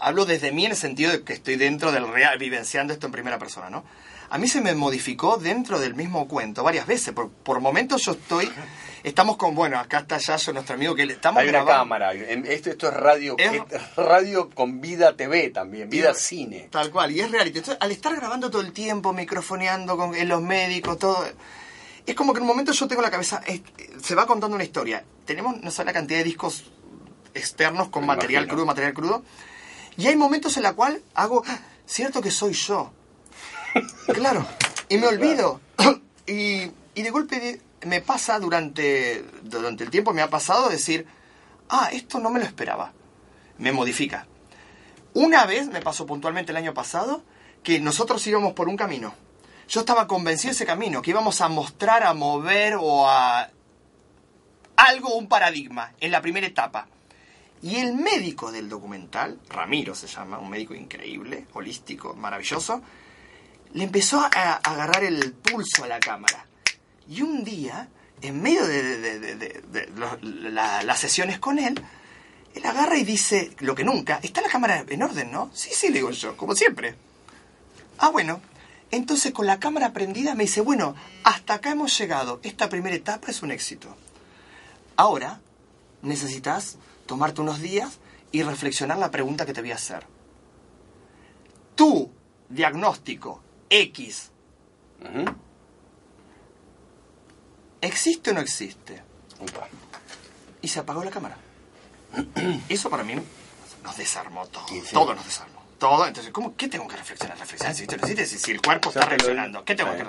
hablo desde mí en el sentido de que estoy dentro del real, vivenciando esto en primera persona, ¿no? A mí se me modificó dentro del mismo cuento varias veces. Por, por momentos yo estoy, estamos con, bueno, acá está Yayo, nuestro amigo, que le estamos Hay una grabando. cámara, en- esto, esto es radio, Es- es radio con vida TV también, vida Y- cine. Tal cual, y es reality. Entonces, al estar grabando todo el tiempo, microfoneando con en los médicos, todo. Es como que en un momento yo tengo la cabeza. eh, se va contando una historia. Tenemos no sé la cantidad de discos externos con Me material imagino. crudo, material crudo. Y hay momentos en la cual hago. "Ah, Cierto que soy yo. claro. Y me olvido. y, de golpe me pasa durante, durante el tiempo, me ha pasado decir. Ah, esto no me lo esperaba. Me modifica. Una vez me pasó puntualmente el año pasado que nosotros íbamos por un camino. Yo estaba convencido de ese camino, que íbamos a mostrar, a mover o a algo, un paradigma en la primera etapa. Y el médico del documental, Ramiro se llama, un médico increíble, holístico, maravilloso, le empezó a, agarrar el pulso a la cámara. Y un día, en medio de, las sesiones con él, él agarra y dice, lo que nunca, ¿está la cámara en orden, no? Sí, sí, digo yo, como siempre. Ah, bueno. Entonces con la cámara prendida me dice, bueno, hasta acá hemos llegado. Esta primera etapa es un éxito. Ahora necesitas tomarte unos días y reflexionar la pregunta que te voy a hacer. Tu diagnóstico X Ujú. ¿existe o no existe? Opa. Y se apagó la cámara. Eso para mí nos desarmó todo. Todo nos desarmó. Todo. Entonces, ¿cómo, ¿qué tengo que reflexionar? Reflexionar si, esto no existe, si, si el cuerpo está reaccionando. ¿Qué tengo que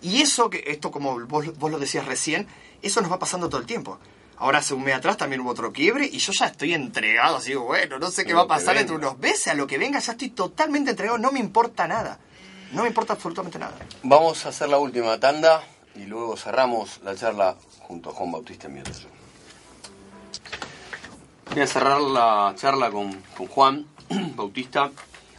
Y eso, que esto como vos, vos lo decías recién, eso nos va pasando todo el tiempo. Ahora hace un mes atrás también hubo otro quiebre y yo ya estoy entregado, así digo, bueno, no sé qué va a pasar entre unos meses, a lo que venga, ya estoy totalmente entregado, no me importa nada. No me importa absolutamente nada. Vamos a hacer la última tanda y luego cerramos la charla junto a Juan Bautista Mieres. Voy a cerrar la charla con, con Juan Bautista.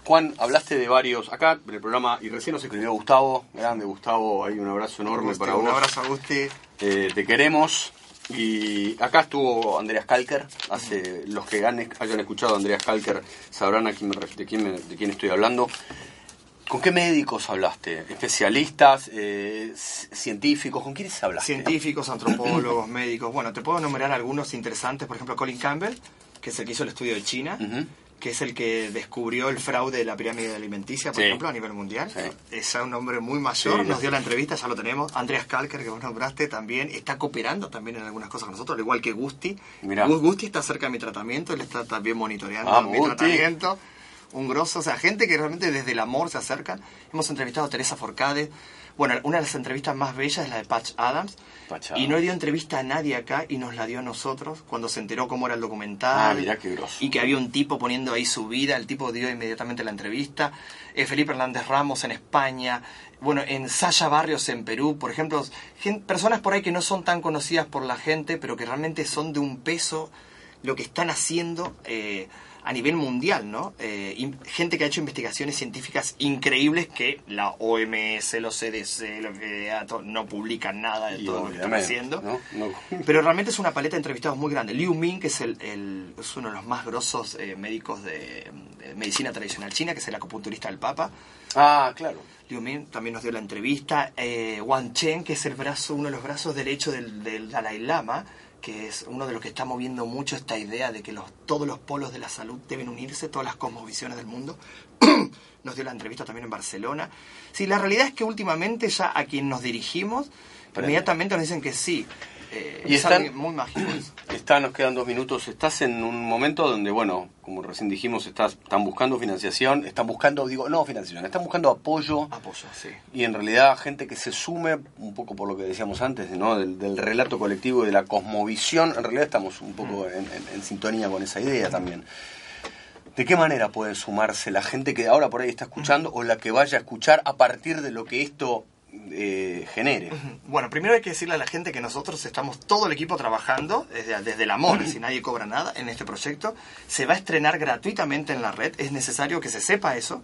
Juan, hablaste de varios acá en el programa y recién nos escribió Gustavo, grande Gustavo, hay un abrazo enorme para un vos. abrazo a Gusti. Eh, te queremos. Y acá estuvo Andreas Kalker. Hace, los que han- hayan escuchado a Andreas Kalker sabrán a quién me de, quién me- de quién estoy hablando. ¿Con qué médicos hablaste? ¿Especialistas? eh, ¿Científicos? ¿Con quiénes hablaste? Científicos, antropólogos, médicos. Bueno, te puedo enumerar algunos interesantes. Por ejemplo, Colin Campbell, que es el que hizo el estudio de China. Que es el que descubrió el fraude de la pirámide alimenticia, por Sí. ejemplo, a nivel mundial. Sí. Es un hombre muy mayor, Sí, nos dio la entrevista, ya lo tenemos. Andreas Kalker, que vos nombraste, también está cooperando también en algunas cosas con nosotros, al igual que Gusti. Mirá. Gusti está cerca de mi tratamiento, él está también monitoreando Vamos, mi Gusti. tratamiento. Un grosso, o sea, gente que realmente desde el amor se acercan. Hemos entrevistado a Teresa Forcade. Bueno, una de las entrevistas más bellas es la de Patch Adams. Patch Y no dio entrevista a nadie acá y nos la dio a nosotros cuando se enteró cómo era el documental. Ah, mirá qué grosso. Y que había un tipo poniendo ahí su vida. El tipo dio inmediatamente la entrevista. Eh, Felipe Hernández Ramos en España. Bueno, en Sasha Barrios en Perú, por ejemplo. gen- personas por ahí que no son tan conocidas por la gente, pero que realmente son de un peso lo que están haciendo eh, a nivel mundial, ¿no? Eh, gente que ha hecho investigaciones científicas increíbles que la OMS, los CDC, los FDA, no publican nada de Y todo lo que están haciendo. ¿no? No. Pero realmente es una paleta de entrevistados muy grande. Liu Ming, que es, el, el- es uno de los más grosos eh, médicos de, de medicina tradicional china, que es el acupunturista del Papa. Ah, claro. Liu Ming también nos dio la entrevista. Eh, Wang Chen, que es el brazo, uno de los brazos derechos del, del Dalai Lama, que es uno de los que está moviendo mucho esta idea de que los, todos los polos de la salud deben unirse, todas las cosmovisiones del mundo. nos dio la entrevista también en Barcelona. Sí, la realidad es que últimamente ya a quien nos dirigimos, inmediatamente nos dicen que sí. Eh, Y es están- muy mágico eso. Está, nos quedan dos minutos. Estás en un momento donde, bueno, como recién dijimos, estás, están buscando financiación, están buscando, digo, no financiación, están buscando apoyo Apoyo, sí. y en realidad gente que se sume, un poco por lo que decíamos antes, ¿no? del, del relato colectivo y de la cosmovisión, en realidad estamos un poco en, en- en sintonía con esa idea también. ¿De qué manera puede sumarse la gente que ahora por ahí está escuchando o la que vaya a escuchar a partir de lo que esto eh, genere? Bueno, primero hay que decirle a la gente que nosotros estamos todo el equipo trabajando desde, desde el amor, si nadie cobra nada en este proyecto. Se va a estrenar gratuitamente en la red, es necesario que se sepa eso.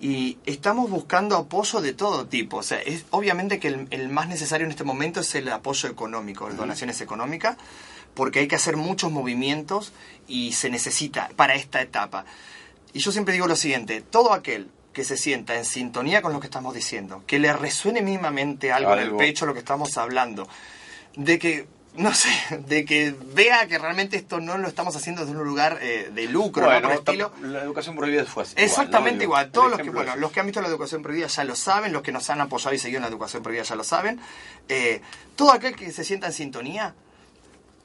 Y estamos buscando apoyo de todo tipo. O sea, es obviamente que el, el más necesario en este momento es el apoyo económico, las donaciones económicas, porque hay que hacer muchos movimientos y se necesita para esta etapa. Y yo siempre digo lo siguiente, todo aquel que se sienta en sintonía con lo que estamos diciendo, que le resuene mínimamente algo, en el Algo. pecho lo que estamos hablando, de que, no sé, de que vea que realmente esto no lo estamos haciendo desde un lugar eh, de lucro, ¿no? Por el estilo. la educación prohibida fue así. Exactamente igual. igual. ¿no? Todos los que, bueno, los que han visto la educación prohibida ya lo saben, los que nos han apoyado y seguido en la educación prohibida ya lo saben. Eh, todo aquel que se sienta en sintonía,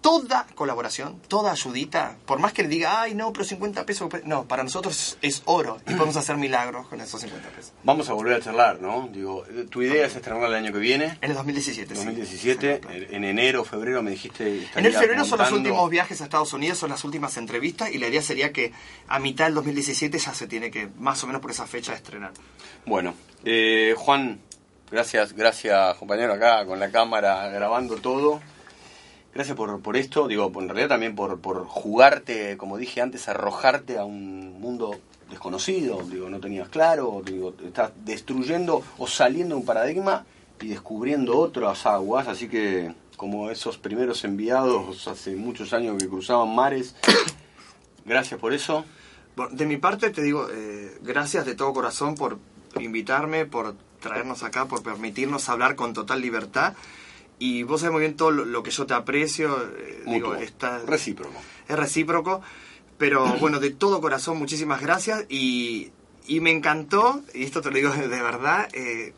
toda colaboración, toda ayudita, por más que le diga, ay, no, pero 50 pesos, no, para nosotros es oro y podemos hacer milagros con esos 50 pesos. Vamos a volver a charlar, ¿no? Digo, tu idea es estrenar el año que viene, En el 2017, sí. 2017, Sí, en enero, febrero, me dijiste. En el febrero son los últimos viajes a Estados Unidos, son las últimas entrevistas y la idea sería que a mitad del 2017 ya se tiene que, más o menos por esa fecha, estrenar. Bueno, eh, Juan, gracias, gracias compañero acá con la cámara grabando todo. Gracias por, por esto, digo, en realidad también por, por jugarte, como dije antes, arrojarte a un mundo desconocido, digo, no tenías claro, digo, estás destruyendo o saliendo de un paradigma y descubriendo otras aguas, así que como esos primeros enviados hace muchos años que cruzaban mares, gracias por eso. De mi parte te digo, eh, gracias de todo corazón por invitarme, por traernos acá, por permitirnos hablar con total libertad. Y vos sabés muy bien todo lo, lo que yo te aprecio. eh, digo, está- recíproco. es recíproco. Pero bueno, de todo corazón, muchísimas gracias. Y, y me encantó, y esto te lo digo de verdad, eh,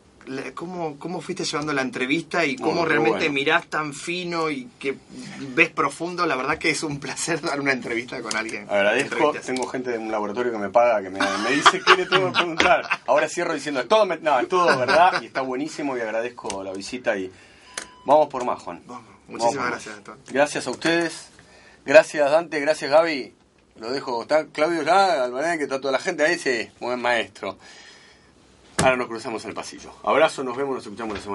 cómo, cómo fuiste llevando la entrevista y cómo realmente bueno. mirás tan fino y que ves profundo. La verdad que es un placer dar una entrevista con alguien. Agradezco, tengo gente de un laboratorio que me paga, que me, me dice que le tengo que preguntar. Ahora cierro diciendo, todo, me- no, todo verdad y está buenísimo y agradezco la visita y vamos por más, Juan. Vamos, muchísimas gracias. Antonio. Gracias a ustedes, gracias Dante, gracias Gaby. Lo dejo, está Claudio ya, Albanés, que está toda la gente ahí, sí, buen maestro. Ahora nos cruzamos el pasillo. Abrazo, nos vemos, nos escuchamos la semana.